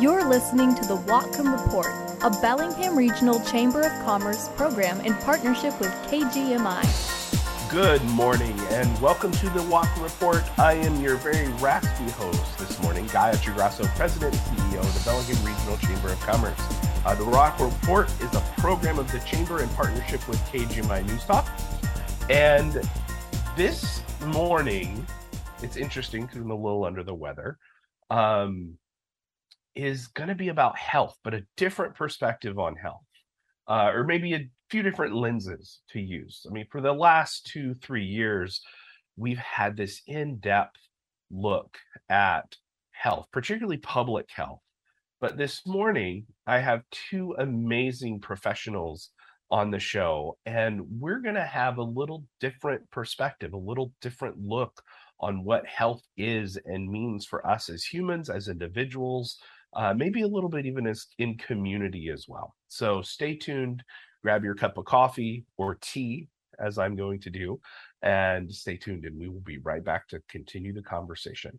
You're listening to the Whatcom Report, a Bellingham Regional Chamber of Commerce program in partnership with KGMI. Good morning and welcome to the Whatcom Report. I am your very raspy host this morning, Guy Occhiogrosso, President and CEO of the Bellingham Regional Chamber of Commerce. Uh, the Whatcom Report is a program of the Chamber in partnership with KGMI News Talk. And this morning, it's interesting because I'm a little under the weather. Um, is going to be about health, but a different perspective on health, uh, or maybe a few different lenses to use. I mean, for the last two, three years, we've had this in depth look at health, particularly public health. But this morning, I have two amazing professionals on the show, and we're going to have a little different perspective, a little different look on what health is and means for us as humans, as individuals, uh, maybe a little bit even as in community as well. So stay tuned, grab your cup of coffee or tea, as I'm going to do, and stay tuned, and we will be right back to continue the conversation.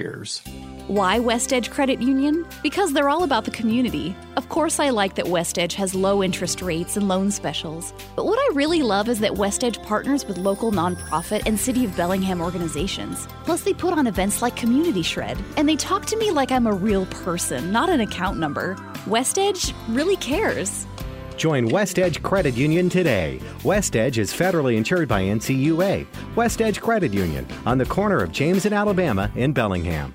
years. Why West Edge Credit Union? Because they're all about the community. Of course, I like that West Edge has low interest rates and loan specials. But what I really love is that West Edge partners with local nonprofit and City of Bellingham organizations. Plus, they put on events like Community Shred, and they talk to me like I'm a real person, not an account number. West Edge really cares. Join West Edge Credit Union today. West Edge is federally insured by NCUA. West Edge Credit Union on the corner of James and Alabama in Bellingham.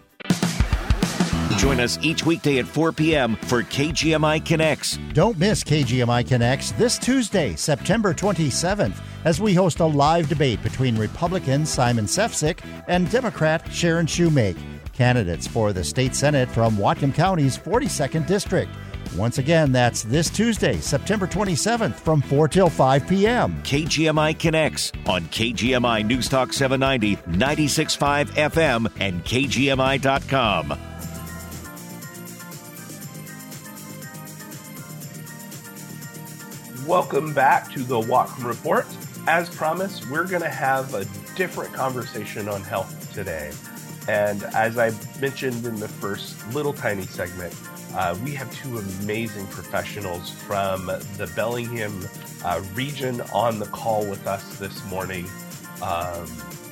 Join us each weekday at 4 p.m. for KGMI Connects. Don't miss KGMI Connects this Tuesday, September 27th, as we host a live debate between Republican Simon Sefcik and Democrat Sharon Shoemake, candidates for the state senate from Whatcom County's 42nd District. Once again, that's this Tuesday, September 27th from 4 till 5 p.m. KGMI Connects on KGMI News Talk 790, 96.5 FM, and KGMI.com. Welcome back to the Whatcom Report. As promised, we're going to have a different conversation on health today. And as I mentioned in the first little tiny segment, uh, we have two amazing professionals from the Bellingham uh, region on the call with us this morning. Um,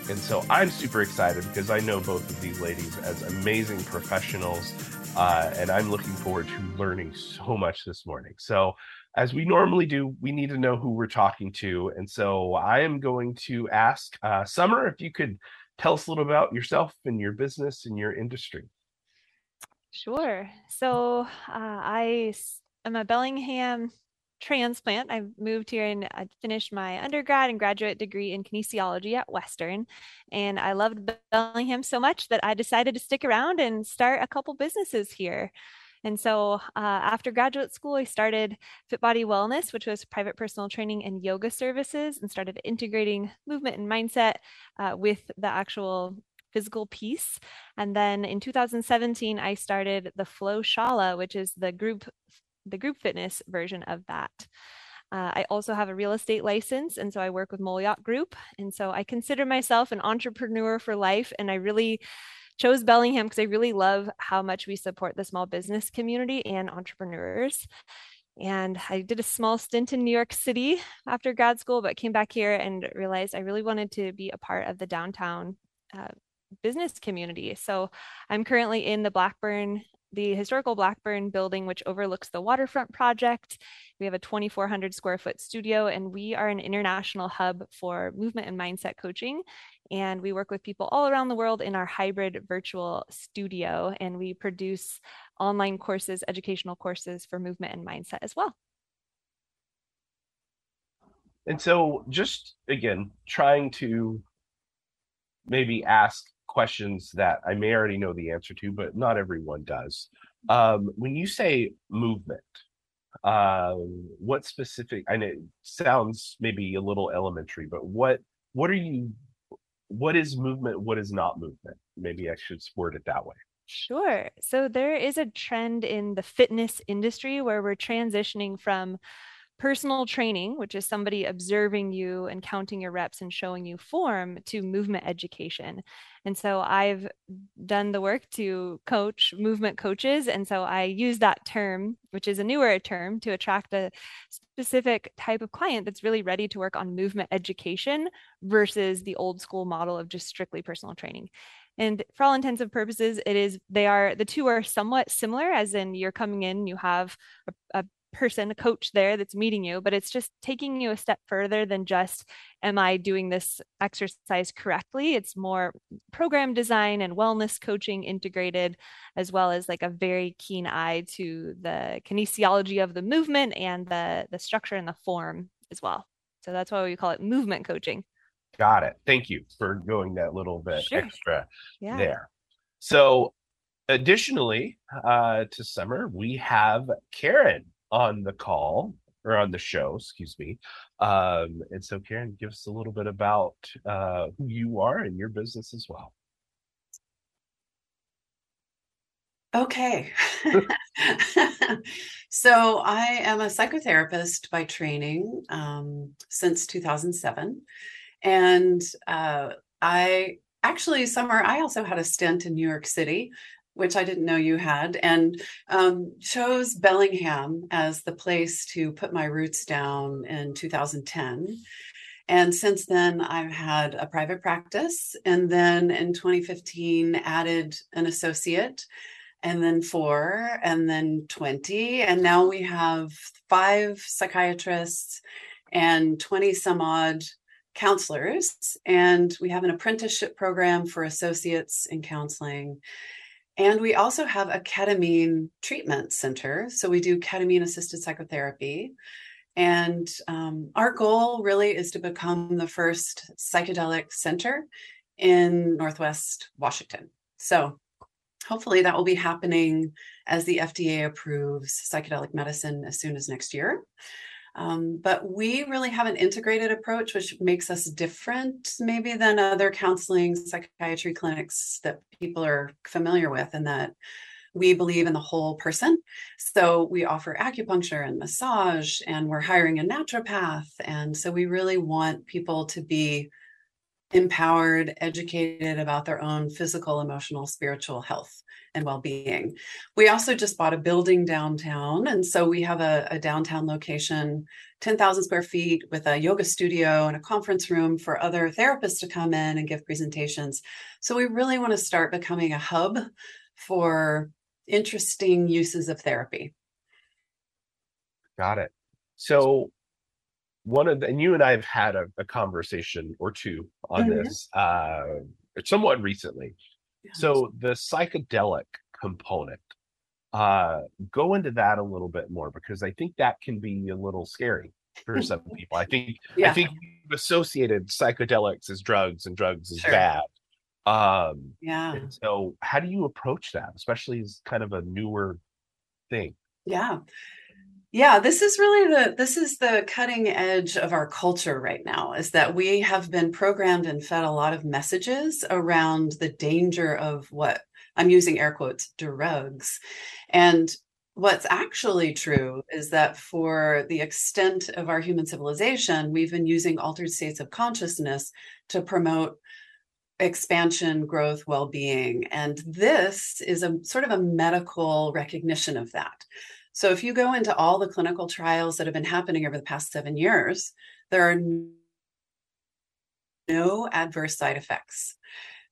and so I'm super excited because I know both of these ladies as amazing professionals. Uh, and I'm looking forward to learning so much this morning. So, as we normally do, we need to know who we're talking to. And so I am going to ask uh, Summer if you could tell us a little about yourself and your business and your industry. Sure. So uh, I am a Bellingham transplant. I moved here and I finished my undergrad and graduate degree in kinesiology at Western. And I loved Bellingham so much that I decided to stick around and start a couple businesses here. And so uh, after graduate school, I started Fit Body Wellness, which was private personal training and yoga services, and started integrating movement and mindset uh, with the actual physical piece. And then in 2017, I started the Flow Shala, which is the group the group fitness version of that. Uh, I also have a real estate license, and so I work with Muljat Group. And so I consider myself an entrepreneur for life, and I really chose Bellingham because I really love how much we support the small business community and entrepreneurs. And I did a small stint in New York City after grad school, but came back here and realized I really wanted to be a part of the downtown uh, business community. So I'm currently in the Blackburn the historical Blackburn building, which overlooks the waterfront project. We have a 2,400 square foot studio, and we are an international hub for movement and mindset coaching. And we work with people all around the world in our hybrid virtual studio, and we produce online courses, educational courses for movement and mindset as well. And so, just again, trying to maybe ask questions that I may already know the answer to, but not everyone does. Um, when you say movement, uh, what specific? And it sounds maybe a little elementary, but what what are you? What is movement? What is not movement? Maybe I should word it that way. Sure. So there is a trend in the fitness industry where we're transitioning from personal training, which is somebody observing you and counting your reps and showing you form, to movement education. And so I've done the work to coach movement coaches. And so I use that term, which is a newer term, to attract a specific type of client that's really ready to work on movement education versus the old school model of just strictly personal training. And for all intents and purposes, it is, they are, the two are somewhat similar, as in you're coming in, you have a, a person, a coach there that's meeting you, but it's just taking you a step further than just, am I doing this exercise correctly? It's more program design and wellness coaching integrated, as well as like a very keen eye to the kinesiology of the movement and the, the structure and the form as well. So that's why we call it movement coaching. Got it. Thank you for going that little bit Sure. extra Yeah. there. So, additionally uh, to Summer, we have Karen on the call or on the show, excuse me. Um, and so, Karen, give us a little bit about uh, who you are and your business as well. Okay. so I am a psychotherapist by training um, since 2007. And uh, I actually, Summer, I also had a stint in New York City, which I didn't know you had, and um, chose Bellingham as the place to put my roots down in 2010. And since then, I've had a private practice. And then in 2015, added an associate and then four, and then 20. And now we have five psychiatrists and 20 some odd counselors. And we have an apprenticeship program for associates in counseling. And we also have a ketamine treatment center. So we do ketamine assisted psychotherapy. And um, our goal really is to become the first psychedelic center in Northwest Washington. So hopefully that will be happening as the FDA approves psychedelic medicine as soon as next year. Um, but we really have an integrated approach, which makes us different maybe than other counseling psychiatry clinics that people are familiar with, and that we believe in the whole person. So we offer acupuncture and massage, and we're hiring a naturopath. And so we really want people to be empowered, educated about their own physical, emotional, spiritual health and well-being. We also just bought a building downtown, and so we have a, a downtown location, 10,000 square feet, with a yoga studio and a conference room for other therapists to come in and give presentations. So we really want to start becoming a hub for interesting uses of therapy. Got it. So, one of the, and you and I have had a, a conversation or two on Mhm. this uh, somewhat recently. So the psychedelic component, uh, go into that a little bit more because I think that can be a little scary for some people. I think I think we've associated psychedelics as drugs and drugs as Sure. bad. Um, Yeah. so how do you approach that, especially as kind of a newer thing? Yeah. Yeah, this is really the this is the cutting edge of our culture right now is that we have been programmed and fed a lot of messages around the danger of what I'm using air quotes drugs. And what's actually true is that for the extent of our human civilization, we've been using altered states of consciousness to promote expansion, growth, well being. And this is a sort of a medical recognition of that. So if you go into all the clinical trials that have been happening over the past seven years, there are no adverse side effects.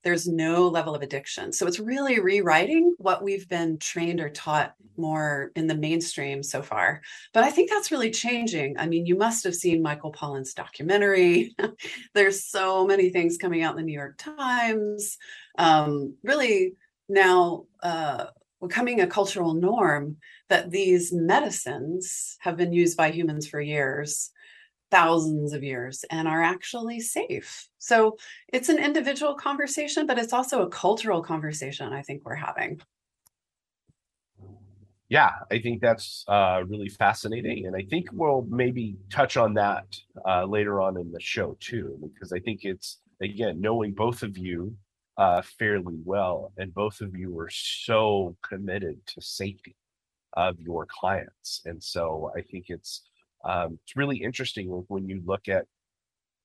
there's no level of addiction. So it's really rewriting what we've been trained or taught more in the mainstream so far. But I think that's really changing. I mean, you must have seen Michael Pollan's documentary. there's so many things coming out in the New York Times. Um, really now uh, becoming a cultural norm that these medicines have been used by humans for years thousands of years and are actually safe. So it's an individual conversation, but it's also a cultural conversation I think we're having. Yeah, I think that's uh, really fascinating. And I think we'll maybe touch on that uh, later on in the show too, because I think it's, again, knowing both of you uh, fairly well, and both of you are so committed to safety of your clients. And so I think it's um, it's really interesting when you look at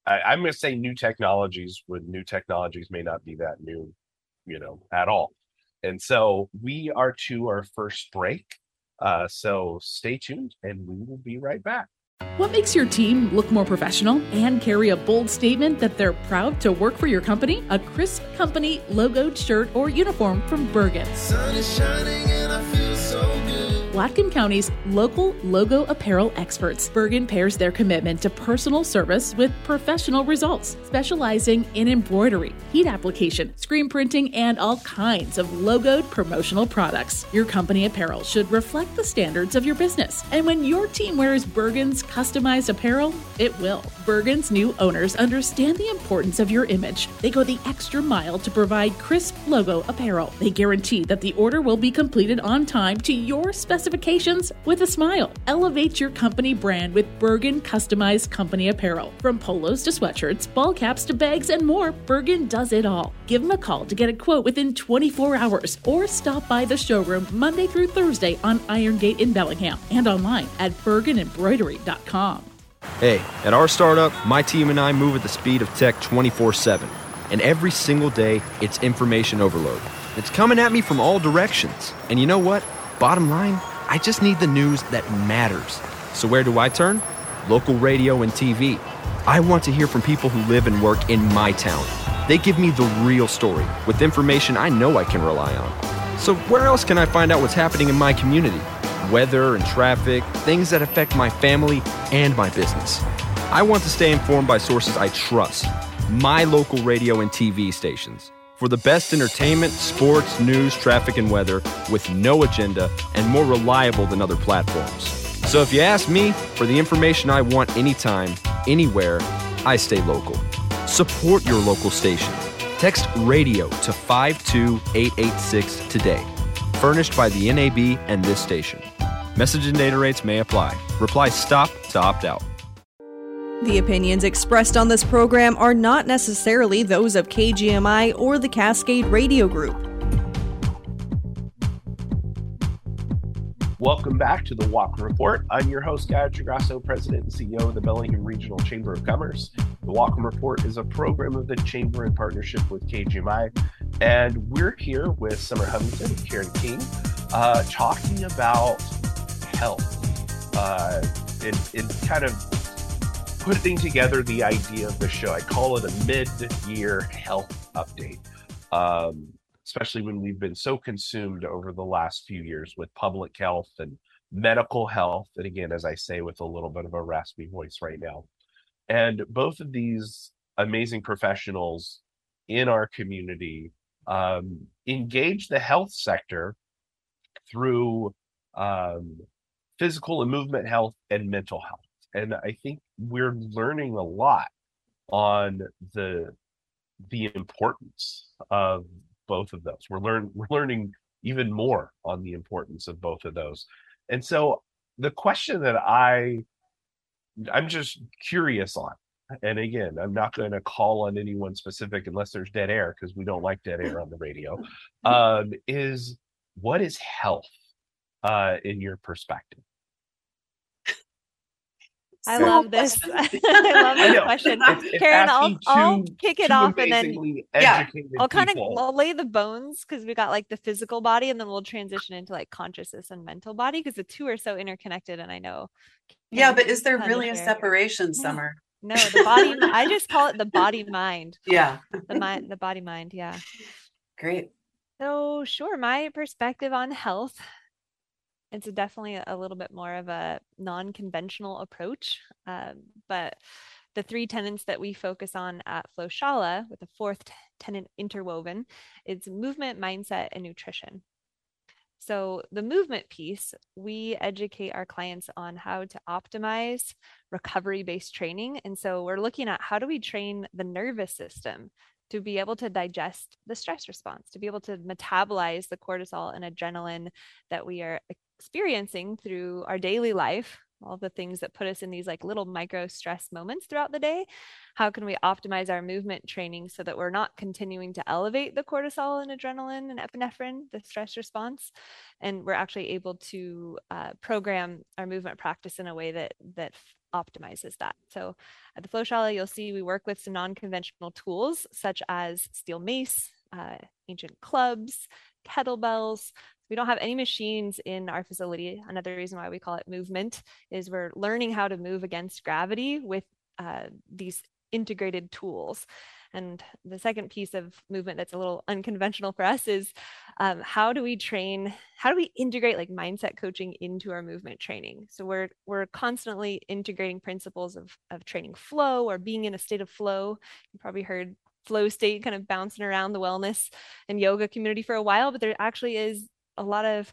I, am going to say new technologies when new technologies may not be that new you know at all and so we are to our first break uh, so stay tuned and we will be right back what makes your team look more professional and carry a bold statement that they're proud to work for your company? A crisp company logoed shirt or uniform from Bergen. Whatcom County's local logo apparel experts. Bergen pairs their commitment to personal service with professional results, specializing in embroidery, heat application, screen printing, and all kinds of logoed promotional products. Your company apparel should reflect the standards of your business. And when your team wears Bergen's customized apparel, it will. Bergen's new owners understand the importance of your image. They go the extra mile to provide crisp logo apparel. They guarantee that the order will be completed on time to your specifications specifications with a smile. Elevate your company brand with Bergen customized company apparel. From polos to sweatshirts, ball caps to bags, and more, Bergen does it all. Give them a call to get a quote within 24 hours or stop by the showroom Monday through Thursday on Iron Gate in Bellingham and online at bergenembroidery.com. Hey, at our startup, my team and I move at the speed of tech 24 7. And every single day, it's information overload. It's coming at me from all directions. And you know what? Bottom line, I just need the news that matters. So where do I turn? Local radio and TV. I want to hear from people who live and work in my town. They give me the real story with information I know I can rely on. So where else can I find out what's happening in my community? Weather and traffic, things that affect my family and my business. I want to stay informed by sources I trust. My local radio and TV stations for the best entertainment, sports, news, traffic, and weather with no agenda and more reliable than other platforms. So if you ask me for the information I want anytime, anywhere, I stay local. Support your local station. Text radio to 52886 today. Furnished by the NAB and this station. Message and data rates may apply. Reply STOP to opt out. The opinions expressed on this program are not necessarily those of KGMI or the Cascade Radio Group. Welcome back to the Whatcom Report. I'm your host, Guy Occhiogrosso, President and CEO of the Bellingham Regional Chamber of Commerce. The Whatcom Report is a program of the Chamber in partnership with KGMI. And we're here with Summer Huntington and Karen King uh, talking about health uh, in, in kind of putting together the idea of the show. I call it a mid-year health update, um, especially when we've been so consumed over the last few years with public health and medical health. And again, as I say, with a little bit of a raspy voice right now. And both of these amazing professionals in our community um, engage the health sector through um, physical and movement health and mental health and I think we're learning a lot on the the importance of both of those. We're learn we're learning even more on the importance of both of those. And so the question that I I'm just curious on, and again, I'm not going to call on anyone specific unless there's dead air because we don't like dead air on the radio. Um, is what is health uh, in your perspective? I love this. I love this question. It's, it's Karen, I'll, two, I'll kick it off and then yeah, I'll kind of I'll lay the bones because we got like the physical body and then we'll transition into like consciousness and mental body because the two are so interconnected and I know. Yeah, but is there really a separation, Summer? No, the body. I just call it the body mind. Yeah. The mind, the body mind. Yeah. Great. So, sure. My perspective on health, it's definitely a little bit more of a non conventional approach. Um, but the three tenets that we focus on at Flowshala, with the fourth tenant interwoven, is movement, mindset, and nutrition. So, the movement piece, we educate our clients on how to optimize recovery based training. And so, we're looking at how do we train the nervous system to be able to digest the stress response, to be able to metabolize the cortisol and adrenaline that we are experiencing through our daily life all the things that put us in these like little micro stress moments throughout the day how can we optimize our movement training so that we're not continuing to elevate the cortisol and adrenaline and epinephrine the stress response? And we're actually able to uh, program our movement practice in a way that that optimizes that. So at the Flowshala you'll see we work with some non-conventional tools such as steel mace uh, ancient clubs kettlebells we don't have any machines in our facility. Another reason why we call it movement is we're learning how to move against gravity with uh, these integrated tools. And the second piece of movement that's a little unconventional for us is um, how do we train? How do we integrate like mindset coaching into our movement training? So we're we're constantly integrating principles of of training flow or being in a state of flow. You probably heard flow state kind of bouncing around the wellness and yoga community for a while, but there actually is a lot of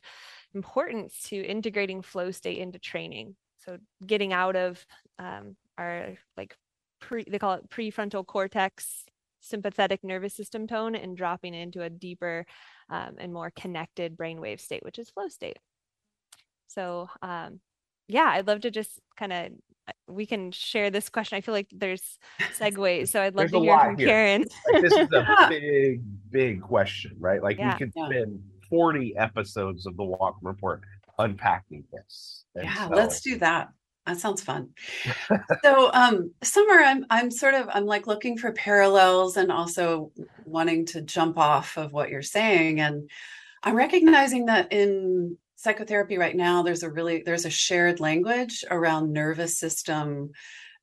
importance to integrating flow state into training. So getting out of um, our like pre, they call it prefrontal cortex sympathetic nervous system tone and dropping into a deeper um, and more connected brainwave state, which is flow state. So um, yeah, I'd love to just kind of uh, we can share this question. I feel like there's segues, so I'd love to hear from here. Karen. like, this is a big, big question, right? Like yeah. we could yeah. spend 40 episodes of the Whatcom Report unpacking this. And yeah, so, let's do that. That sounds fun. so, um, Summer, I'm I'm sort of I'm like looking for parallels and also wanting to jump off of what you're saying, and I'm recognizing that in psychotherapy right now, there's a really there's a shared language around nervous system,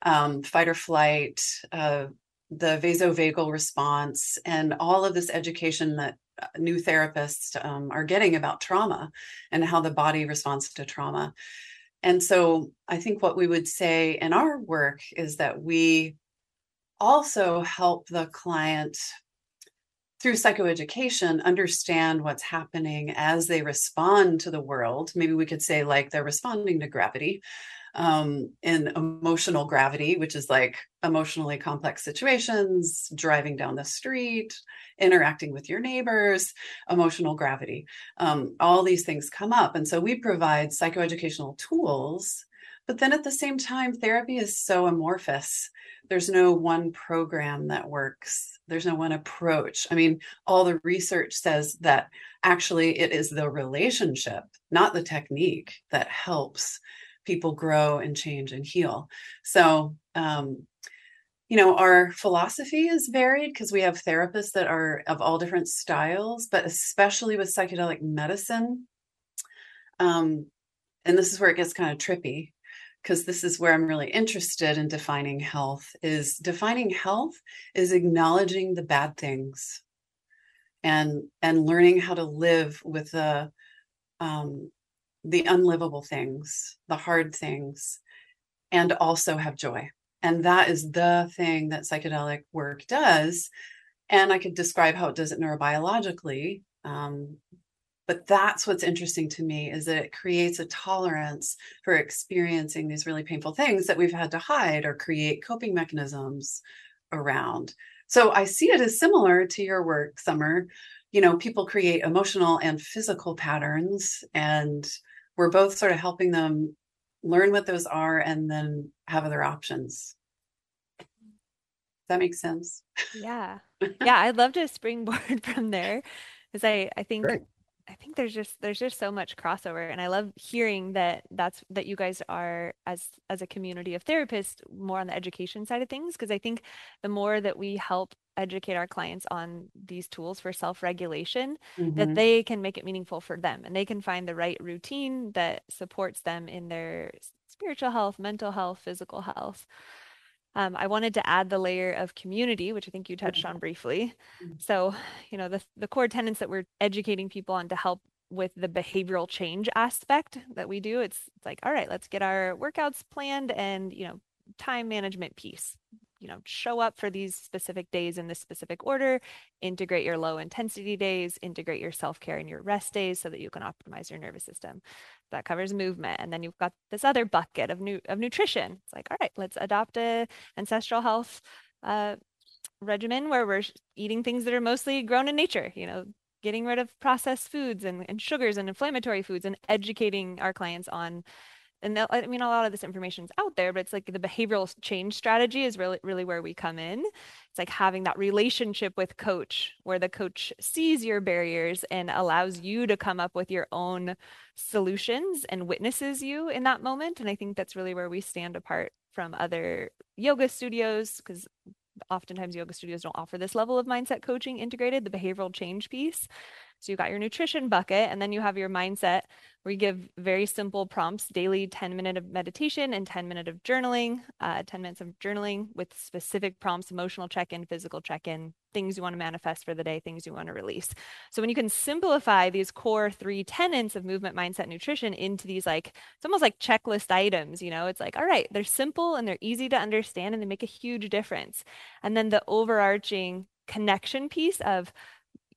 um, fight or flight, uh, the vasovagal response, and all of this education that new therapists um, are getting about trauma and how the body responds to trauma. And so I think what we would say in our work is that we also help the client through psychoeducation understand what's happening as they respond to the world. Maybe we could say, like, they're responding to gravity um, in emotional gravity, which is like emotionally complex situations, driving down the street, interacting with your neighbors, emotional gravity. Um, all these things come up. And so we provide psychoeducational tools. But then at the same time, therapy is so amorphous. There's no one program that works. There's no one approach. I mean, all the research says that actually it is the relationship, not the technique, that helps people grow and change and heal. So, um, you know, our philosophy is varied because we have therapists that are of all different styles, but especially with psychedelic medicine. Um, and this is where it gets kind of trippy because this is where I'm really interested in defining health is defining health is acknowledging the bad things and and learning how to live with the um, the unlivable things, the hard things, and also have joy. And that is the thing that psychedelic work does. And I could describe how it does it neurobiologically. Um, but that's what's interesting to me is that it creates a tolerance for experiencing these really painful things that we've had to hide or create coping mechanisms around. So I see it as similar to your work, Summer. You know, people create emotional and physical patterns and we're both sort of helping them learn what those are and then have other options. Does that make sense? Yeah. Yeah. I'd love to springboard from there because I, I think Great. I think there's just there's just so much crossover and I love hearing that that's that you guys are as as a community of therapists more on the education side of things because I think the more that we help educate our clients on these tools for self-regulation mm-hmm. that they can make it meaningful for them and they can find the right routine that supports them in their spiritual health, mental health, physical health. Um, I wanted to add the layer of community, which I think you touched on briefly. Mm-hmm. So, you know, the, the core tenets that we're educating people on to help with the behavioral change aspect that we do, it's, it's like, all right, let's get our workouts planned and, you know, time management piece you know show up for these specific days in this specific order integrate your low intensity days integrate your self-care and your rest days so that you can optimize your nervous system. That covers movement and then you've got this other bucket of new of nutrition. It's like all right let's adopt a ancestral health uh, regimen where we're eating things that are mostly grown in nature you know getting rid of processed foods and, and sugars and inflammatory foods and educating our clients on and I mean, a lot of this information is out there, but it's like the behavioral change strategy is really, really where we come in. It's like having that relationship with coach where the coach sees your barriers and allows you to come up with your own solutions and witnesses you in that moment. And I think that's really where we stand apart from other yoga studios because oftentimes yoga studios don't offer this level of mindset coaching integrated, the behavioral change piece. So you got your nutrition bucket, and then you have your mindset where you give very simple prompts daily 10 minute of meditation and 10 minute of journaling, uh, 10 minutes of journaling with specific prompts, emotional check in, physical check in, things you want to manifest for the day, things you want to release. So when you can simplify these core three tenets of movement, mindset, nutrition into these like, it's almost like checklist items, you know, it's like, all right, they're simple and they're easy to understand and they make a huge difference. And then the overarching connection piece of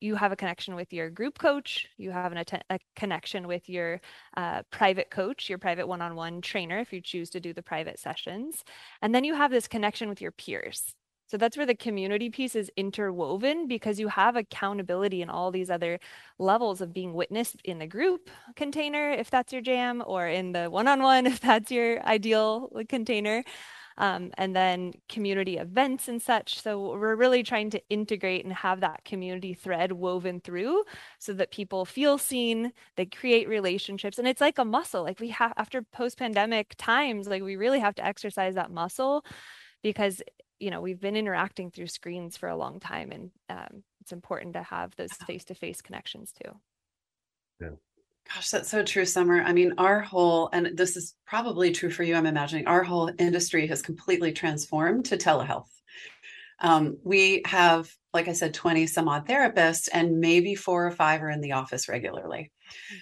you have a connection with your group coach, you have an a connection with your uh, private coach, your private one on one trainer, if you choose to do the private sessions. And then you have this connection with your peers. So that's where the community piece is interwoven because you have accountability in all these other levels of being witnessed in the group container, if that's your jam, or in the one on one, if that's your ideal container um, and then community events and such. So we're really trying to integrate and have that community thread woven through so that people feel seen, they create relationships. And it's like a muscle. Like we have after post-pandemic times, like we really have to exercise that muscle because you know we've been interacting through screens for a long time and um, it's important to have those face-to-face connections too yeah Gosh, that's so true, Summer. I mean, our whole, and this is probably true for you, I'm imagining, our whole industry has completely transformed to telehealth. Um, we have, like I said, 20 some odd therapists, and maybe four or five are in the office regularly.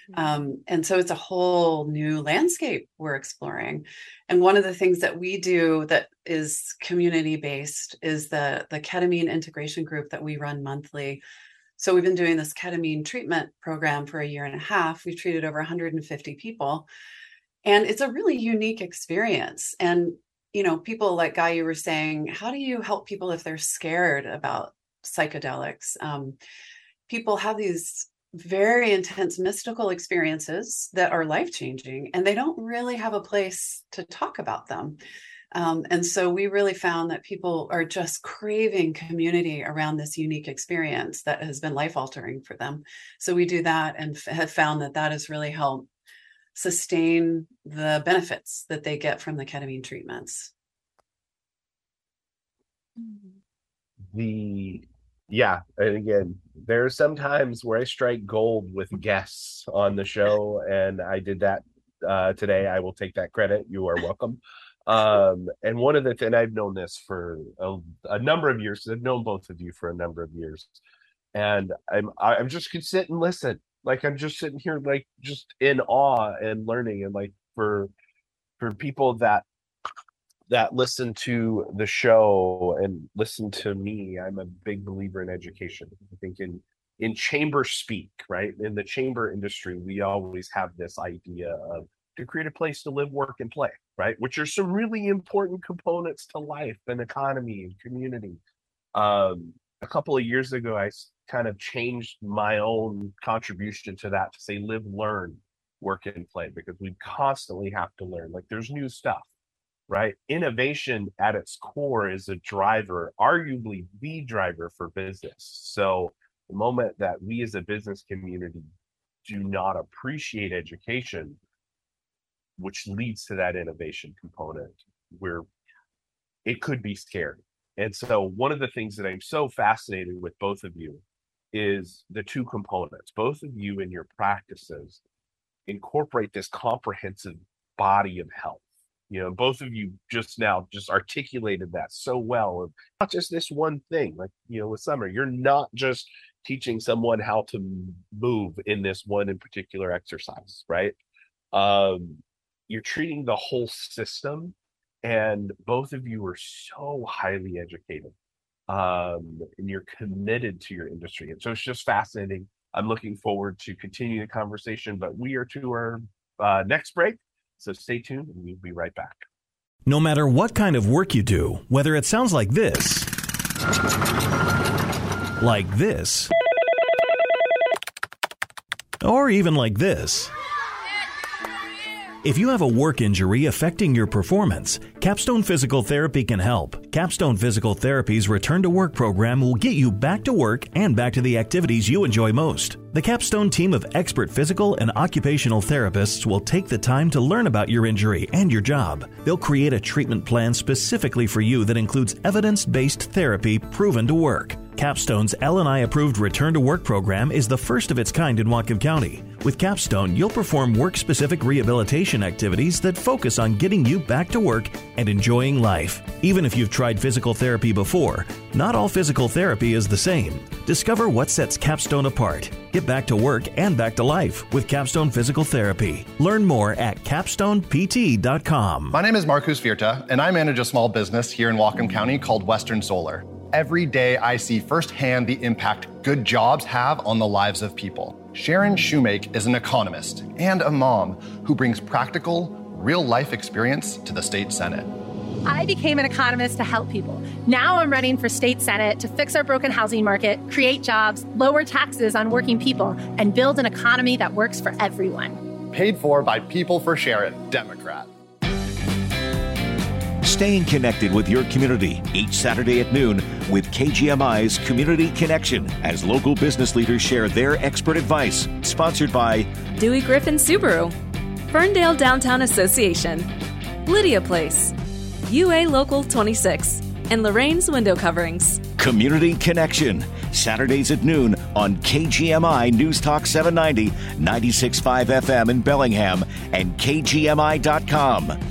Mm-hmm. Um, and so it's a whole new landscape we're exploring. And one of the things that we do that is community based is the, the ketamine integration group that we run monthly so we've been doing this ketamine treatment program for a year and a half. We've treated over 150 people. And it's a really unique experience. And, you know, people like Guy, you were saying, how do you help people if they're scared about psychedelics? Um, people have these very intense mystical experiences that are life changing, and they don't really have a place to talk about them. Um, and so we really found that people are just craving community around this unique experience that has been life altering for them. So we do that and f- have found that that has really helped sustain the benefits that they get from the ketamine treatments. The yeah, and again, there are some times where I strike gold with guests on the show, and I did that uh, today. I will take that credit. You are welcome. Um, and one of the and I've known this for a, a number of years. I've known both of you for a number of years, and I'm I'm just gonna sit and listen. Like I'm just sitting here, like just in awe and learning. And like for for people that that listen to the show and listen to me, I'm a big believer in education. I think in in chamber speak, right? In the chamber industry, we always have this idea of to create a place to live, work, and play, right? Which are some really important components to life and economy and community. Um, a couple of years ago, I kind of changed my own contribution to that to say live, learn, work, and play because we constantly have to learn. Like there's new stuff, right? Innovation at its core is a driver, arguably the driver for business. So the moment that we as a business community do not appreciate education, which leads to that innovation component where it could be scary. And so, one of the things that I'm so fascinated with both of you is the two components. Both of you in your practices incorporate this comprehensive body of health, You know, both of you just now just articulated that so well. Of not just this one thing, like you know, with summer, you're not just teaching someone how to move in this one in particular exercise, right? Um, you're treating the whole system, and both of you are so highly educated, um, and you're committed to your industry, and so it's just fascinating. I'm looking forward to continue the conversation, but we are to our uh, next break. So stay tuned and we'll be right back. No matter what kind of work you do, whether it sounds like this, like this, or even like this, if you have a work injury affecting your performance, Capstone Physical Therapy can help. Capstone Physical Therapy's Return to Work program will get you back to work and back to the activities you enjoy most. The Capstone team of expert physical and occupational therapists will take the time to learn about your injury and your job. They'll create a treatment plan specifically for you that includes evidence based therapy proven to work. Capstone's L&I approved return to work program is the first of its kind in Whatcom County. With Capstone, you'll perform work specific rehabilitation activities that focus on getting you back to work and enjoying life. Even if you've tried physical therapy before, not all physical therapy is the same. Discover what sets Capstone apart. Get back to work and back to life with Capstone Physical Therapy. Learn more at capstonept.com. My name is Marcus Virta, and I manage a small business here in Whatcom County called Western Solar. Every day, I see firsthand the impact good jobs have on the lives of people. Sharon Shoemake is an economist and a mom who brings practical, real life experience to the state senate. I became an economist to help people. Now I'm running for state senate to fix our broken housing market, create jobs, lower taxes on working people, and build an economy that works for everyone. Paid for by People for Sharon, Democrat. Staying connected with your community each Saturday at noon with KGMI's Community Connection as local business leaders share their expert advice. Sponsored by Dewey Griffin Subaru, Ferndale Downtown Association, Lydia Place, UA Local 26, and Lorraine's Window Coverings. Community Connection, Saturdays at noon on KGMI News Talk 790, 96.5 FM in Bellingham, and KGMI.com.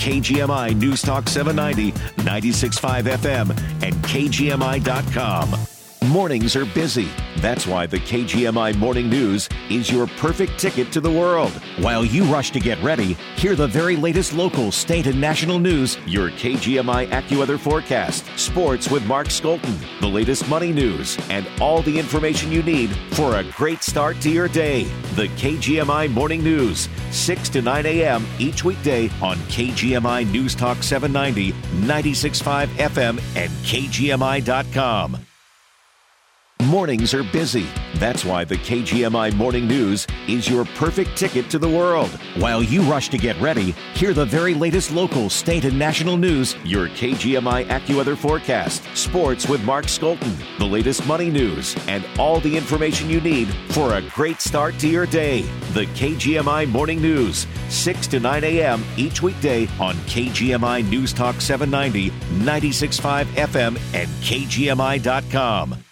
KGMI News Talk 790, 96.5 FM, and KGMI.com. Mornings are busy. That's why the KGMI Morning News is your perfect ticket to the world. While you rush to get ready, hear the very latest local, state, and national news, your KGMI AccuWeather forecast, sports with Mark Skolton, the latest money news, and all the information you need for a great start to your day. The KGMI Morning News, 6 to 9 a.m. each weekday on KGMI News Talk 790, 96.5 FM, and KGMI.com. Mornings are busy. That's why the KGMI Morning News is your perfect ticket to the world. While you rush to get ready, hear the very latest local, state, and national news, your KGMI AccuWeather forecast, sports with Mark Skolton, the latest money news, and all the information you need for a great start to your day. The KGMI Morning News, 6 to 9 a.m. each weekday on KGMI News Talk 790, 96.5 FM, and KGMI.com.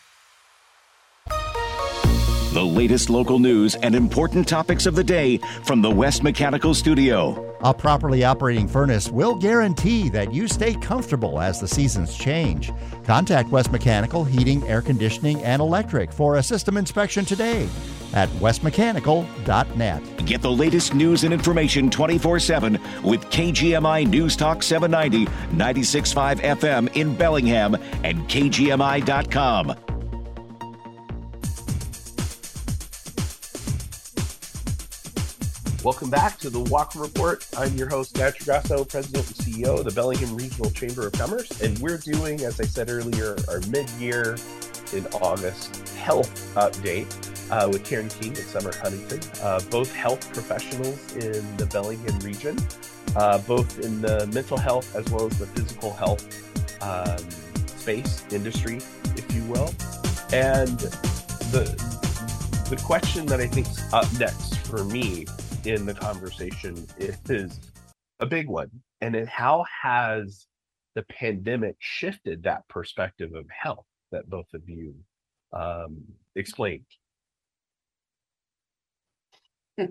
The latest local news and important topics of the day from the West Mechanical Studio. A properly operating furnace will guarantee that you stay comfortable as the seasons change. Contact West Mechanical Heating, Air Conditioning, and Electric for a system inspection today at westmechanical.net. Get the latest news and information 24 7 with KGMI News Talk 790, 96.5 FM in Bellingham, and KGMI.com. Welcome back to the Whatcom Report. I'm your host, Patrick Grasso, President and CEO of the Bellingham Regional Chamber of Commerce. And we're doing, as I said earlier, our mid year in August health update uh, with Karen King and Summer Huntington, uh, both health professionals in the Bellingham region, uh, both in the mental health as well as the physical health um, space industry, if you will. And the the question that I think is up next for me in the conversation is a big one, and it how has the pandemic shifted that perspective of health that both of you um, explained?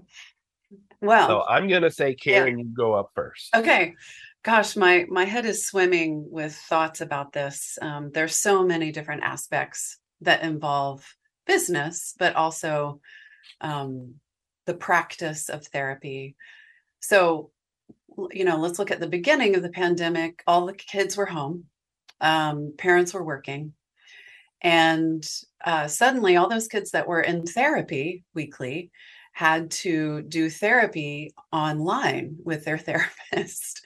Well, so I'm going to say, Karen, yeah. you go up first. Okay. Gosh, my my head is swimming with thoughts about this. Um, there's so many different aspects that involve business, but also um, the practice of therapy. So, you know, let's look at the beginning of the pandemic. All the kids were home, um, parents were working, and uh, suddenly all those kids that were in therapy weekly had to do therapy online with their therapist.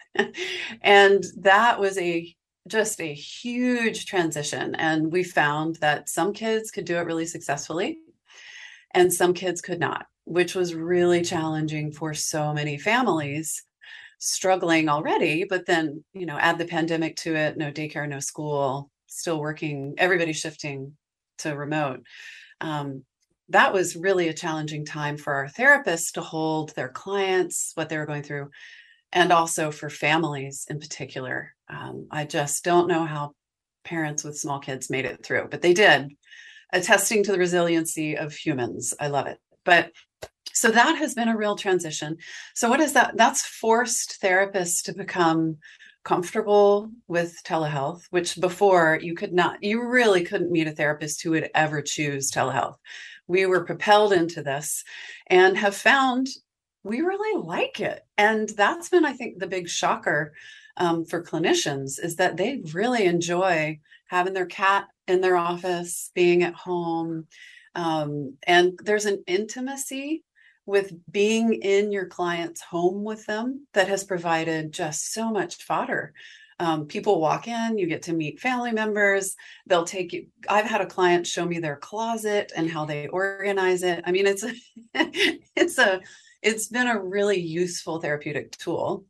and that was a just a huge transition. And we found that some kids could do it really successfully and some kids could not, which was really challenging for so many families struggling already. But then, you know, add the pandemic to it no daycare, no school, still working, everybody shifting to remote. Um, that was really a challenging time for our therapists to hold their clients, what they were going through, and also for families in particular. Um, I just don't know how parents with small kids made it through, but they did, attesting to the resiliency of humans. I love it. But so that has been a real transition. So, what is that? That's forced therapists to become comfortable with telehealth, which before you could not, you really couldn't meet a therapist who would ever choose telehealth we were propelled into this and have found we really like it. And that's been, I think, the big shocker um, for clinicians is that they really enjoy having their cat in their office, being at home. Um, and there's an intimacy with being in your client's home with them that has provided just so much fodder um, people walk in, you get to meet family members. They'll take you. I've had a client show me their closet and how they organize it. I mean, it's a, it's a, it's been a really useful therapeutic tool.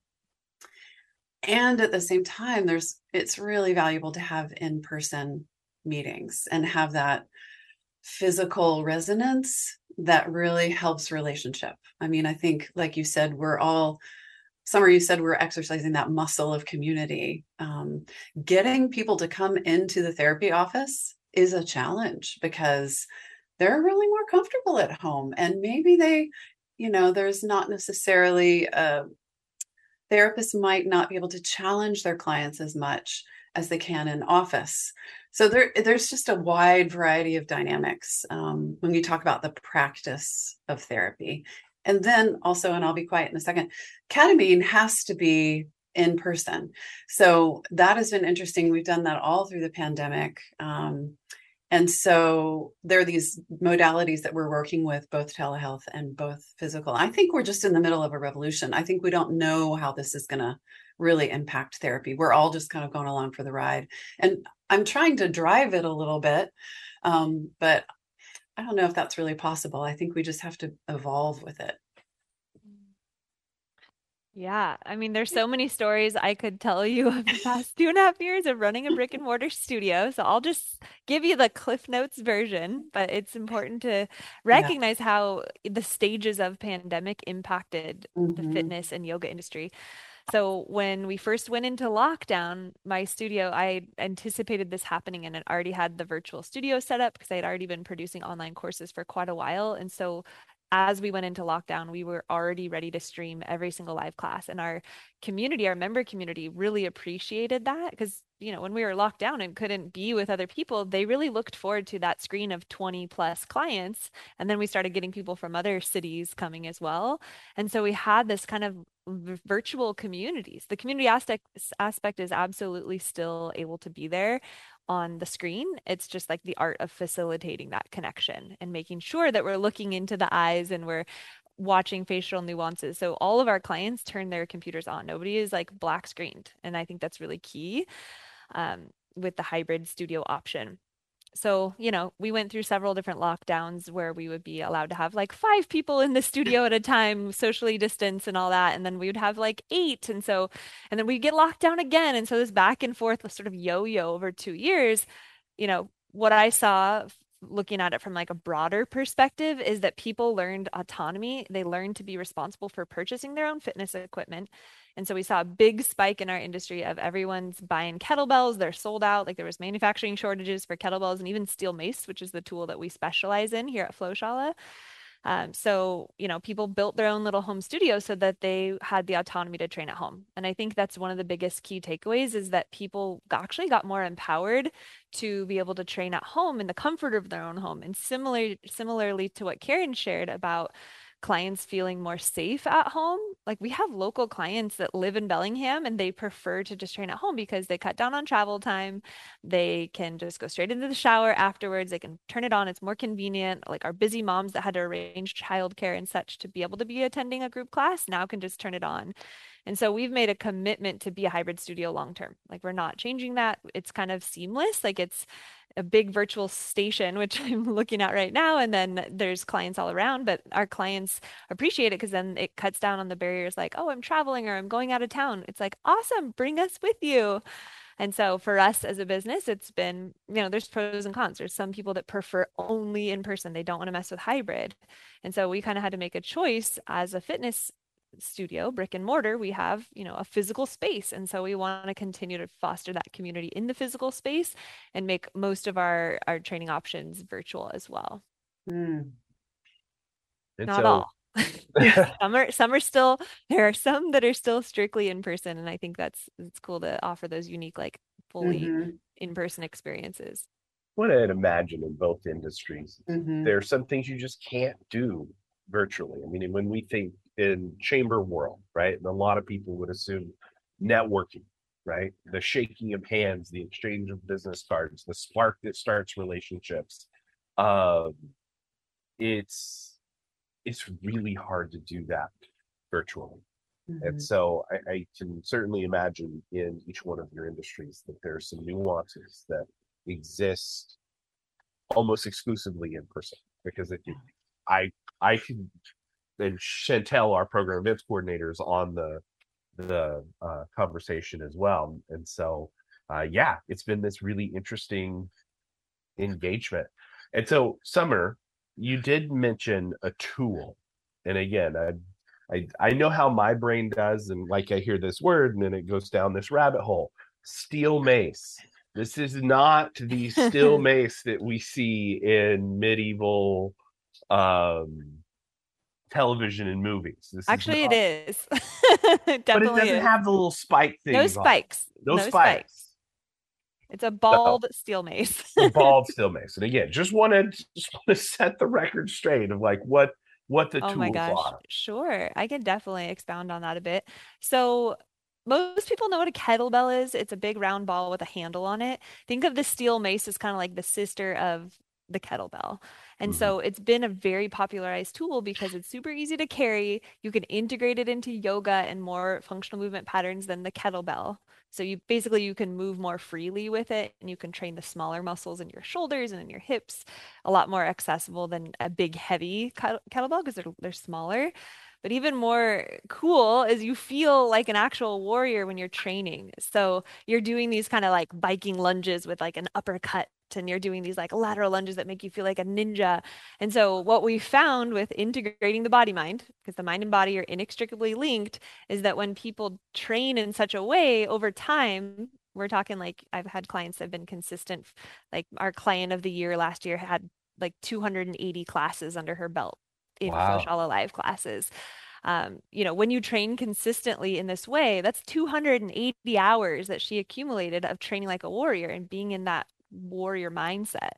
And at the same time, there's it's really valuable to have in-person meetings and have that physical resonance that really helps relationship. I mean, I think, like you said, we're all Summer, you said we're exercising that muscle of community. Um, getting people to come into the therapy office is a challenge because they're really more comfortable at home. And maybe they, you know, there's not necessarily a therapist might not be able to challenge their clients as much as they can in office. So there, there's just a wide variety of dynamics um, when you talk about the practice of therapy. And then also, and I'll be quiet in a second, ketamine has to be in person. So that has been interesting. We've done that all through the pandemic. Um, and so there are these modalities that we're working with, both telehealth and both physical. I think we're just in the middle of a revolution. I think we don't know how this is going to really impact therapy. We're all just kind of going along for the ride. And I'm trying to drive it a little bit. Um, but I don't know if that's really possible. I think we just have to evolve with it. Yeah, I mean, there's so many stories I could tell you of the past two and a half years of running a brick and mortar studio. So I'll just give you the Cliff Notes version, but it's important to recognize yeah. how the stages of pandemic impacted mm-hmm. the fitness and yoga industry. So when we first went into lockdown, my studio, I anticipated this happening and it already had the virtual studio set up because I had already been producing online courses for quite a while. And so as we went into lockdown, we were already ready to stream every single live class. And our community, our member community, really appreciated that because, you know, when we were locked down and couldn't be with other people, they really looked forward to that screen of 20 plus clients. And then we started getting people from other cities coming as well. And so we had this kind of virtual communities. The community aspect aspect is absolutely still able to be there on the screen. It's just like the art of facilitating that connection and making sure that we're looking into the eyes and we're watching facial nuances. So all of our clients turn their computers on. Nobody is like black screened. And I think that's really key um, with the hybrid studio option. So you know we went through several different lockdowns where we would be allowed to have like five people in the studio at a time socially distanced and all that and then we would have like eight and so and then we'd get locked down again. And so this back and forth sort of yo-yo over two years. You know what I saw looking at it from like a broader perspective is that people learned autonomy. They learned to be responsible for purchasing their own fitness equipment and so we saw a big spike in our industry of everyone's buying kettlebells they're sold out like there was manufacturing shortages for kettlebells and even steel mace which is the tool that we specialize in here at flowshala um, so, you know, people built their own little home studio so that they had the autonomy to train at home. And I think that's one of the biggest key takeaways is that people actually got more empowered to be able to train at home in the comfort of their own home. And similar, similarly to what Karen shared about clients feeling more safe at home. Like we have local clients that live in Bellingham and they prefer to just train at home because they cut down on travel time. They can just go straight into the shower afterwards. They can turn it on. It's more convenient. Like our busy moms that had to arrange childcare and such to be able to be attending a group class now can just turn it on. And so we've made a commitment to be a hybrid studio long term. Like we're not changing that. It's kind of seamless. Like it's a big virtual station, which I'm looking at right now. And then there's clients all around, but our clients appreciate it because then it cuts down on the barriers like, oh, I'm traveling or I'm going out of town. It's like, awesome, bring us with you. And so for us as a business, it's been, you know, there's pros and cons. There's some people that prefer only in person, they don't want to mess with hybrid. And so we kind of had to make a choice as a fitness studio brick and mortar we have you know a physical space and so we want to continue to foster that community in the physical space and make most of our our training options virtual as well mm. not so, all some are some are still there are some that are still strictly in person and i think that's it's cool to offer those unique like fully mm-hmm. in-person experiences what i'd imagine in both industries mm-hmm. there are some things you just can't do virtually i mean when we think in chamber world, right? And a lot of people would assume networking, right? The shaking of hands, the exchange of business cards, the spark that starts relationships. Um, it's it's really hard to do that virtually. Mm-hmm. And so I, I can certainly imagine in each one of your industries that there are some nuances that exist almost exclusively in person because if you I I can and Chantel, our program events coordinator, is on the the uh, conversation as well. And so, uh, yeah, it's been this really interesting engagement. And so, Summer, you did mention a tool, and again, I, I I know how my brain does, and like I hear this word, and then it goes down this rabbit hole. Steel mace. This is not the steel mace that we see in medieval um television and movies. This Actually, is it is. it but it doesn't is. have the little spike thing. No spikes. No, no spikes. spikes. It's a bald steel mace. bald steel mace. And again, just wanted just want to set the record straight of like what what the oh tools my gosh. are. Sure. I can definitely expound on that a bit. So most people know what a kettlebell is. It's a big round ball with a handle on it. Think of the steel mace as kind of like the sister of the kettlebell. And mm-hmm. so it's been a very popularized tool because it's super easy to carry. You can integrate it into yoga and more functional movement patterns than the kettlebell. So you basically you can move more freely with it and you can train the smaller muscles in your shoulders and in your hips a lot more accessible than a big heavy kettlebell because they're they're smaller. But even more cool is you feel like an actual warrior when you're training. So you're doing these kind of like biking lunges with like an uppercut and you're doing these like lateral lunges that make you feel like a ninja. And so what we found with integrating the body mind, because the mind and body are inextricably linked, is that when people train in such a way over time, we're talking like I've had clients that have been consistent. Like our client of the year last year had like 280 classes under her belt in wow. Flowshala Live classes. Um, you know, when you train consistently in this way, that's 280 hours that she accumulated of training like a warrior and being in that warrior mindset.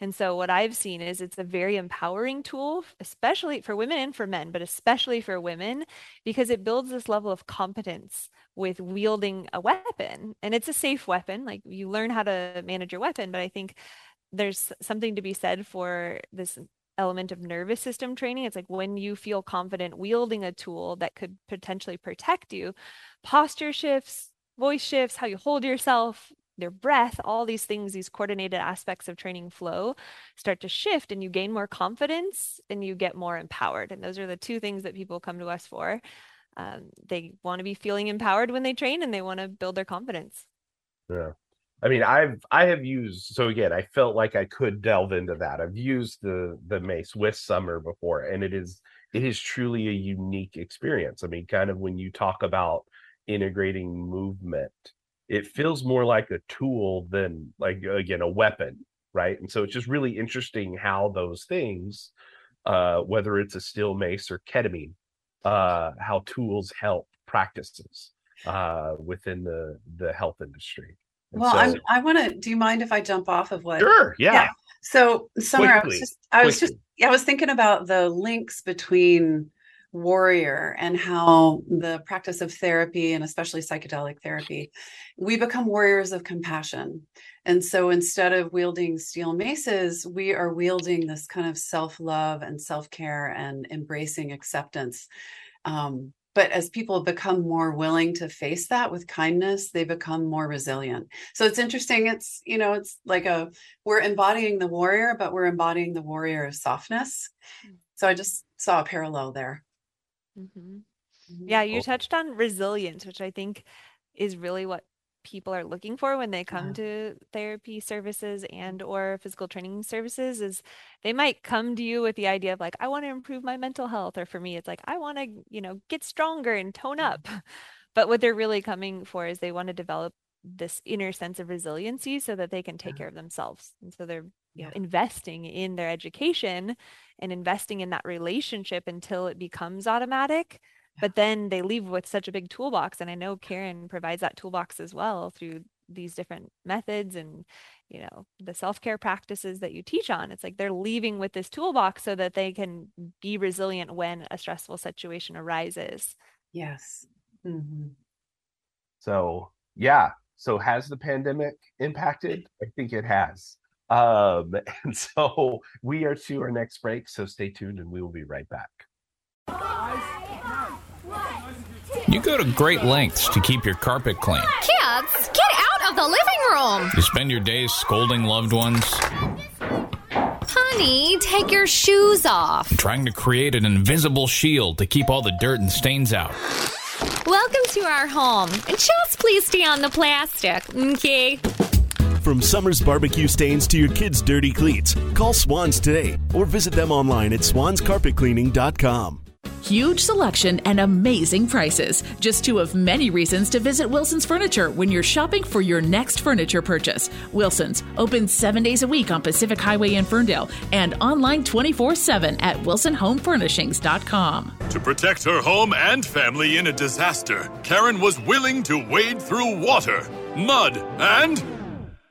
And so what I've seen is it's a very empowering tool, especially for women and for men, but especially for women, because it builds this level of competence with wielding a weapon. And it's a safe weapon. Like you learn how to manage your weapon, but I think there's something to be said for this element of nervous system training. It's like when you feel confident wielding a tool that could potentially protect you, posture shifts, voice shifts, how you hold yourself, their breath, all these things, these coordinated aspects of training flow start to shift and you gain more confidence and you get more empowered. And those are the two things that people come to us for. Um, they want to be feeling empowered when they train and they want to build their confidence. Yeah. I mean, I've I have used so again, I felt like I could delve into that. I've used the the mace with summer before, and it is it is truly a unique experience. I mean, kind of when you talk about integrating movement, it feels more like a tool than like again a weapon, right? And so it's just really interesting how those things, uh, whether it's a steel mace or ketamine, uh, how tools help practices uh, within the the health industry. And Well, so, I'm, I want to. Do you mind if I jump off of what? Sure, yeah. So, Summer, I was just, I was just, quickly. yeah, I was thinking about the links between warrior and how the practice of therapy and especially psychedelic therapy, we become warriors of compassion. And so instead of wielding steel maces, we are wielding this kind of self love and self care and embracing acceptance. Um, but as people become more willing to face that with kindness, they become more resilient. So it's interesting. It's, you know, it's like a, we're embodying the warrior, but we're embodying the warrior of softness. So I just saw a parallel there. Hmm Yeah, you touched on resilience, which I think is really what people are looking for when they come to therapy services and or physical training services is they might come to you with the idea of like I want to improve my mental health or for me it's like I want to, you know, get stronger and tone up. But what they're really coming for is they want to develop this inner sense of resiliency so that they can take care of themselves. And so they're you know investing in their education and investing in that relationship until it becomes automatic but then they leave with such a big toolbox and i know karen provides that toolbox as well through these different methods and you know the self-care practices that you teach on it's like they're leaving with this toolbox so that they can be resilient when a stressful situation arises Yes. Mhm. So yeah. So has the pandemic impacted? I think it has. Um, and so we are to our next break. So stay tuned and we will be right back. You go to great lengths to keep your carpet clean. Kids, get out of the living room! You spend your days scolding loved ones, Honey, take your shoes off. trying to create an invisible shield to keep all the dirt and stains out. Welcome to our home. And just please stay on the plastic, okay? From summer's barbecue stains to your kids' dirty cleats, call Swans today or visit them online at swanscarpetcleaning.com. Huge selection and amazing prices. Just two of many reasons to visit Wilson's Furniture when you're shopping for your next furniture purchase. Wilson's, open seven days a week on Pacific Highway in Ferndale and online 24 7 at wilsonhomefurnishings.com. To protect her home and family in a disaster, Karen was willing to wade through water, mud, and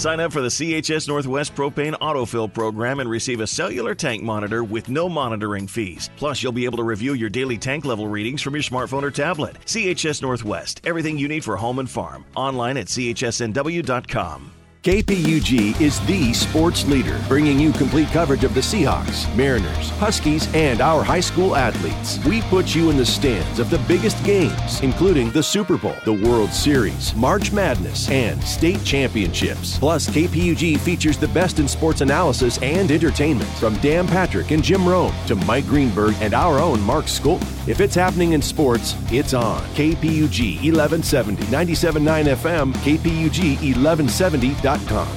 Sign up for the CHS Northwest Propane Autofill program and receive a cellular tank monitor with no monitoring fees. Plus, you'll be able to review your daily tank level readings from your smartphone or tablet. CHS Northwest, everything you need for home and farm. Online at chsnw.com. KPUG is the sports leader, bringing you complete coverage of the Seahawks, Mariners, Huskies, and our high school athletes. We put you in the stands of the biggest games, including the Super Bowl, the World Series, March Madness, and state championships. Plus, KPUG features the best in sports analysis and entertainment, from Dan Patrick and Jim Rome to Mike Greenberg and our own Mark Skolton. If it's happening in sports, it's on KPUG 1170, 97.9 FM, KPUG1170.com.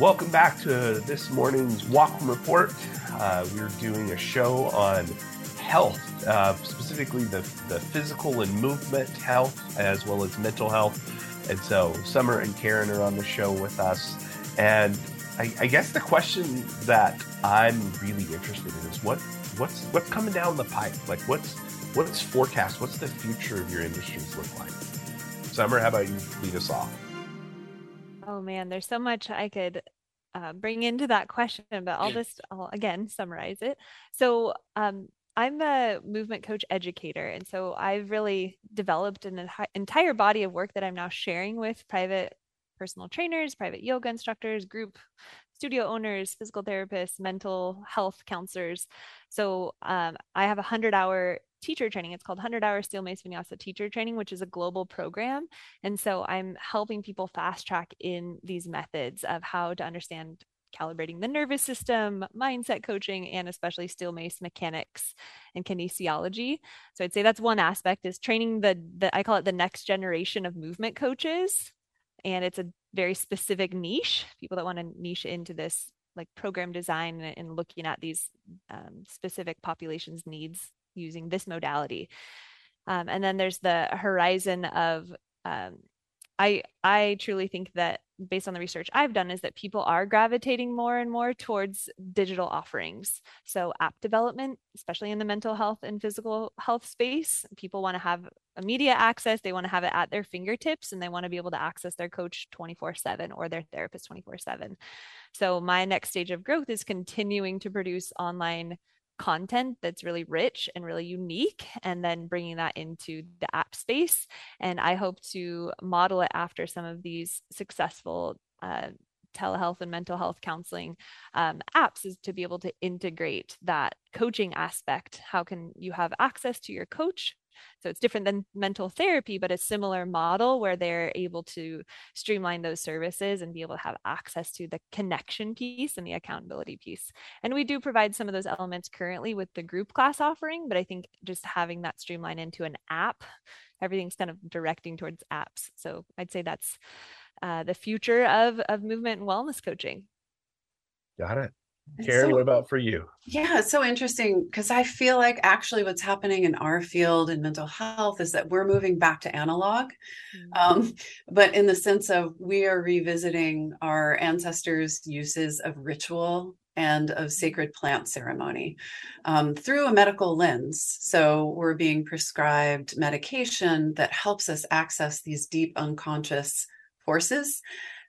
Welcome back to this morning's Whatcom Report. Uh, we're doing a show on health, uh, specifically the, the physical and movement health, as well as mental health. And so Summer and Karen are on the show with us. And I, I guess the question that I'm really interested in is what what's what's coming down the pipe? Like what's what's forecast? What's the future of your industries look like? Summer, how about you lead us off? Oh man, there's so much I could uh, bring into that question, but I'll just I'll again summarize it. So um, I'm a movement coach educator, and so I've really developed an enti- entire body of work that I'm now sharing with private personal trainers, private yoga instructors, group studio owners, physical therapists, mental health counselors. So um, I have a 100 hour teacher training. It's called 100 Hour Steel Mace Vinyasa Teacher Training, which is a global program. And so I'm helping people fast track in these methods of how to understand calibrating the nervous system, mindset coaching, and especially steel mace mechanics and kinesiology. So I'd say that's one aspect is training the, the I call it the next generation of movement coaches. And it's a very specific niche, people that want to niche into this like program design and, looking at these um, specific populations needs using this modality. Um, and then there's the horizon of um, I I truly think that based on the research I've done is that people are gravitating more and more towards digital offerings. So app development, especially in the mental health and physical health space, people want to have immediate access, they want to have it at their fingertips and they want to be able to access their coach 24/7 or their therapist 24/7. So my next stage of growth is continuing to produce online content that's really rich and really unique and then bringing that into the app space and i hope to model it after some of these successful uh, telehealth and mental health counseling um, apps is to be able to integrate that coaching aspect. How can you have access to your coach so it's different than mental therapy, but a similar model where they're able to streamline those services and be able to have access to the connection piece and the accountability piece. And we do provide some of those elements currently with the group class offering, but I think just having that streamline into an app, everything's kind of directing towards apps. So I'd say that's uh, the future of, of movement and wellness coaching. Got it. Karen, so, what about for you? Yeah, it's so interesting because I feel like actually what's happening in our field in mental health is that we're moving back to analog, mm-hmm. um, but in the sense of we are revisiting our ancestors' uses of ritual and of sacred plant ceremony um, through a medical lens. So we're being prescribed medication that helps us access these deep unconscious forces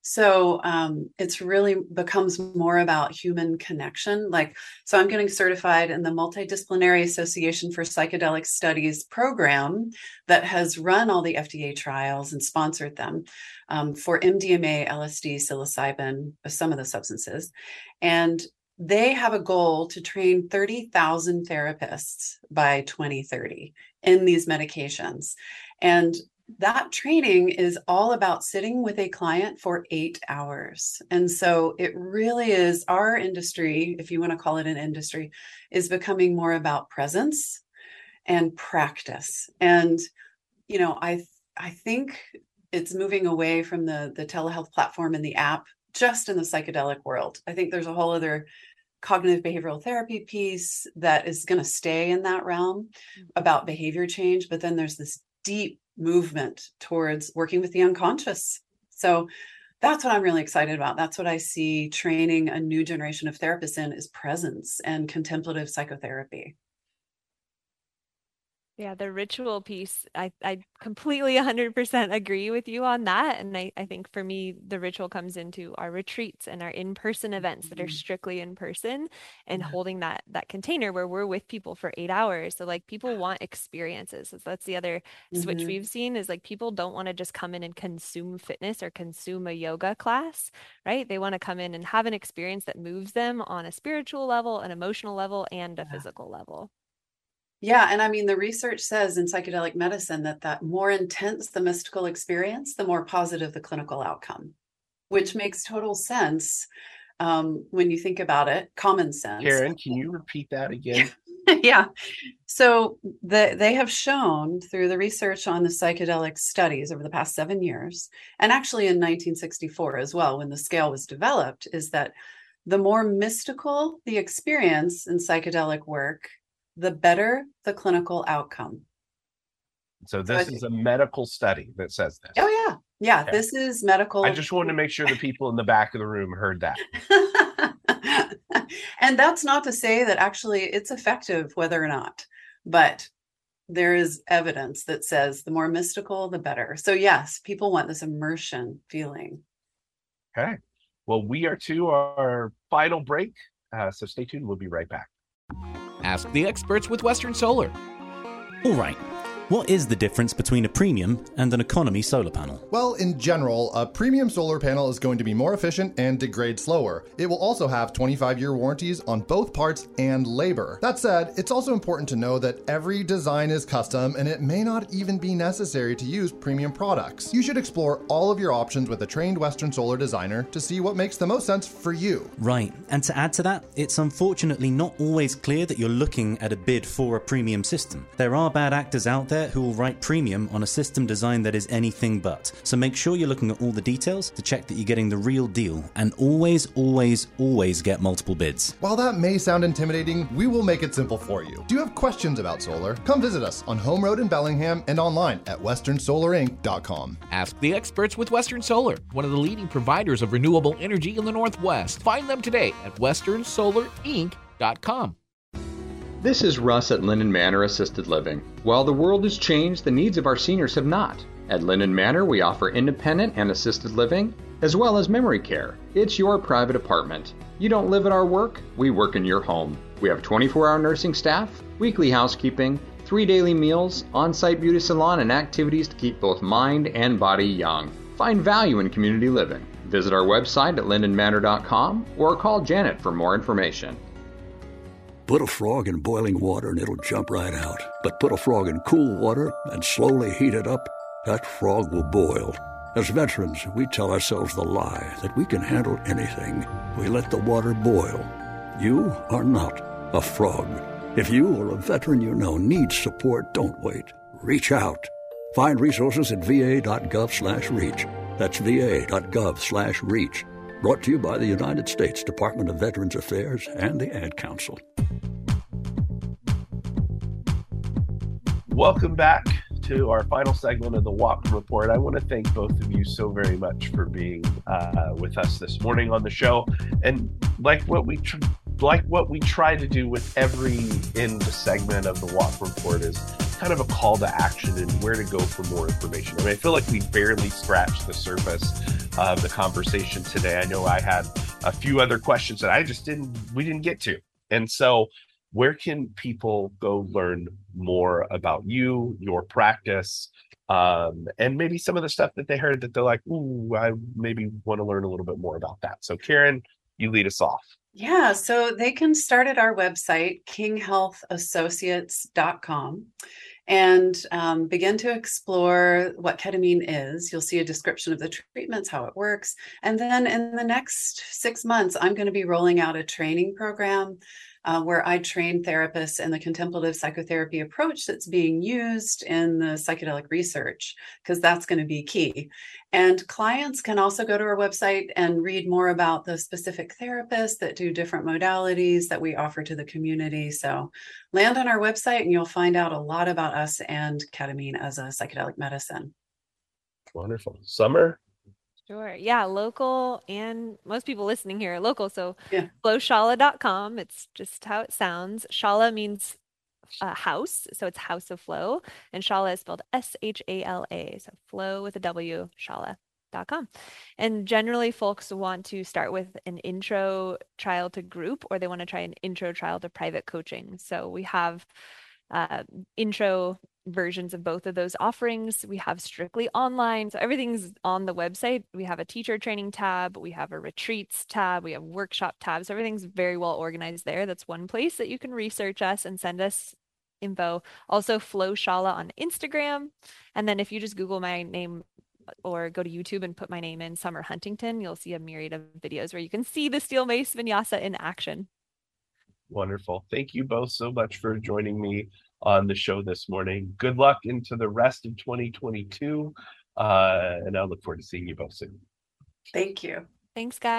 so um, it's really becomes more about human connection. Like, so I'm getting certified in the Multidisciplinary Association for Psychedelic Studies program that has run all the FDA trials and sponsored them um, for MDMA, LSD, psilocybin, uh, some of the substances. And they have a goal to train 30,000 therapists by 2030 in these medications. And that training is all about sitting with a client for eight hours. And so it really is our industry, if you want to call it an industry, is becoming more about presence and practice. And, you know, I I think it's moving away from the the telehealth platform and the app just in the psychedelic world. I think there's a whole other cognitive behavioral therapy piece that is going to stay in that realm mm-hmm. about behavior change but then there's this deep movement towards working with the unconscious. So that's what I'm really excited about. That's what I see training a new generation of therapists in is presence and contemplative psychotherapy. Yeah, the ritual piece, I, I completely 100% agree with you on that. And I, I think for me, the ritual comes into our retreats and our in person events that are mm-hmm. strictly in person and yeah. holding that that container where we're with people for eight hours. So, like, people want experiences. So that's the other mm-hmm. switch we've seen is like people don't want to just come in and consume fitness or consume a yoga class, right? They want to come in and have an experience that moves them on a spiritual level, an emotional level, and a yeah. physical level. Yeah, and I mean the research says in psychedelic medicine that that more intense the mystical experience, the more positive the clinical outcome, which makes total sense um, when you think about it. Common sense. Karen, can you repeat that again? yeah. So the, they have shown through the research on the psychedelic studies over the past seven years, and actually in 1964 as well, when the scale was developed, is that the more mystical the experience in psychedelic work, the better the clinical outcome. So this so is a medical study that says this. Oh yeah. Yeah, okay. this is medical. I just wanted to make sure the people in the back of the room heard that. and that's not to say that actually it's effective whether or not, but there is evidence that says the more mystical the better. So yes, people want this immersion feeling. Okay. Well, we are to our final break. Uh, so stay tuned. We'll be right back. Ask the experts with Western Solar. All right. What is the difference between a premium and an economy solar panel? Well, in general, a premium solar panel is going to be more efficient and degrade slower. It will also have 25 year warranties on both parts and labor. That said, it's also important to know that every design is custom and it may not even be necessary to use premium products. You should explore all of your options with a trained Western Solar designer to see what makes the most sense for you. Right, and to add to that, it's unfortunately not always clear that you're looking at a bid for a premium system. There are bad actors out there who will write premium on a system design that is anything but. So make sure you're looking at all the details to check that you're getting the real deal, and always, always, always get multiple bids. While that may sound intimidating, we will make it simple for you. Do you have questions about solar? Come visit us on Home Road in Bellingham and online at westernsolarinc.com. Ask the experts with Western Solar, one of the leading providers of renewable energy in the Northwest. Find them today at westernsolarinc.com. This is Russ at Lynden Manor Assisted Living. While the world has changed, the needs of our seniors have not. At Lynden Manor, we offer independent and assisted living, as well as memory care. It's your private apartment. You don't live at our work, we work in your home. We have 24 hour nursing staff, weekly housekeeping, three daily meals, on site beauty salon, and activities to keep both mind and body young. Find value in community living. Visit our website at lyndenmanor.com or call Janet for more information. Put a frog in boiling water and it'll jump right out. But put a frog in cool water and slowly heat it up, that frog will boil. As veterans, we tell ourselves the lie that we can handle anything. We let the water boil. You are not a frog. If you or a veteran you know needs support, don't wait. Reach out. Find resources at va.gov slash reach. That's va.gov slash reach. Brought to you by the United States Department of Veterans Affairs and the Ad Council. Welcome back to our final segment of the Whatcom Report. I want to thank both of you so very much for being uh, with us this morning on the show. And like what we tr- like what we try to do with every end segment of the Whatcom Report is kind of a call to action and where to go for more information. I mean, I feel like we barely scratched the surface of the conversation today. I know I had a few other questions that I just didn't we didn't get to. And so where can people go learn more about you, your practice, um, and maybe some of the stuff that they heard that they're like, ooh, I maybe want to learn a little bit more about that. So, Karen, you lead us off. Yeah, so they can start at our website, kinghealthassociates.com, and um, begin to explore what ketamine is. You'll see a description of the treatments, how it works. And then in the next six months, I'm going to be rolling out a training program uh, where I train therapists in the contemplative psychotherapy approach that's being used in the psychedelic research, because that's going to be key. And clients can also go to our website and read more about the specific therapists that do different modalities that we offer to the community. So land on our website and you'll find out a lot about us and ketamine as a psychedelic medicine. Wonderful. Summer, Sure. Yeah, local and most people listening here are local. So yeah. flowshala.com. It's just how it sounds. Shala means a house. So it's House of Flow. And Shala is spelled S H A L A. So flow with a W, shala.com. And generally, folks want to start with an intro trial to group or they want to try an intro trial to private coaching. So we have uh, intro versions of both of those offerings. We have strictly online. So everything's on the website. We have a teacher training tab, we have a retreats tab, we have workshop tabs. So everything's very well organized there. That's one place that you can research us and send us info. Also, Flow Shala on Instagram. And then if you just Google my name uh, or go to YouTube and put my name in Summer Huntington, you'll see a myriad of videos where you can see the steel mace vinyasa in action. Wonderful. Thank you both so much for joining me on the show this morning. Good luck into the rest of 2022. Uh, and I look forward to seeing you both soon. Thank you. Thanks, guys.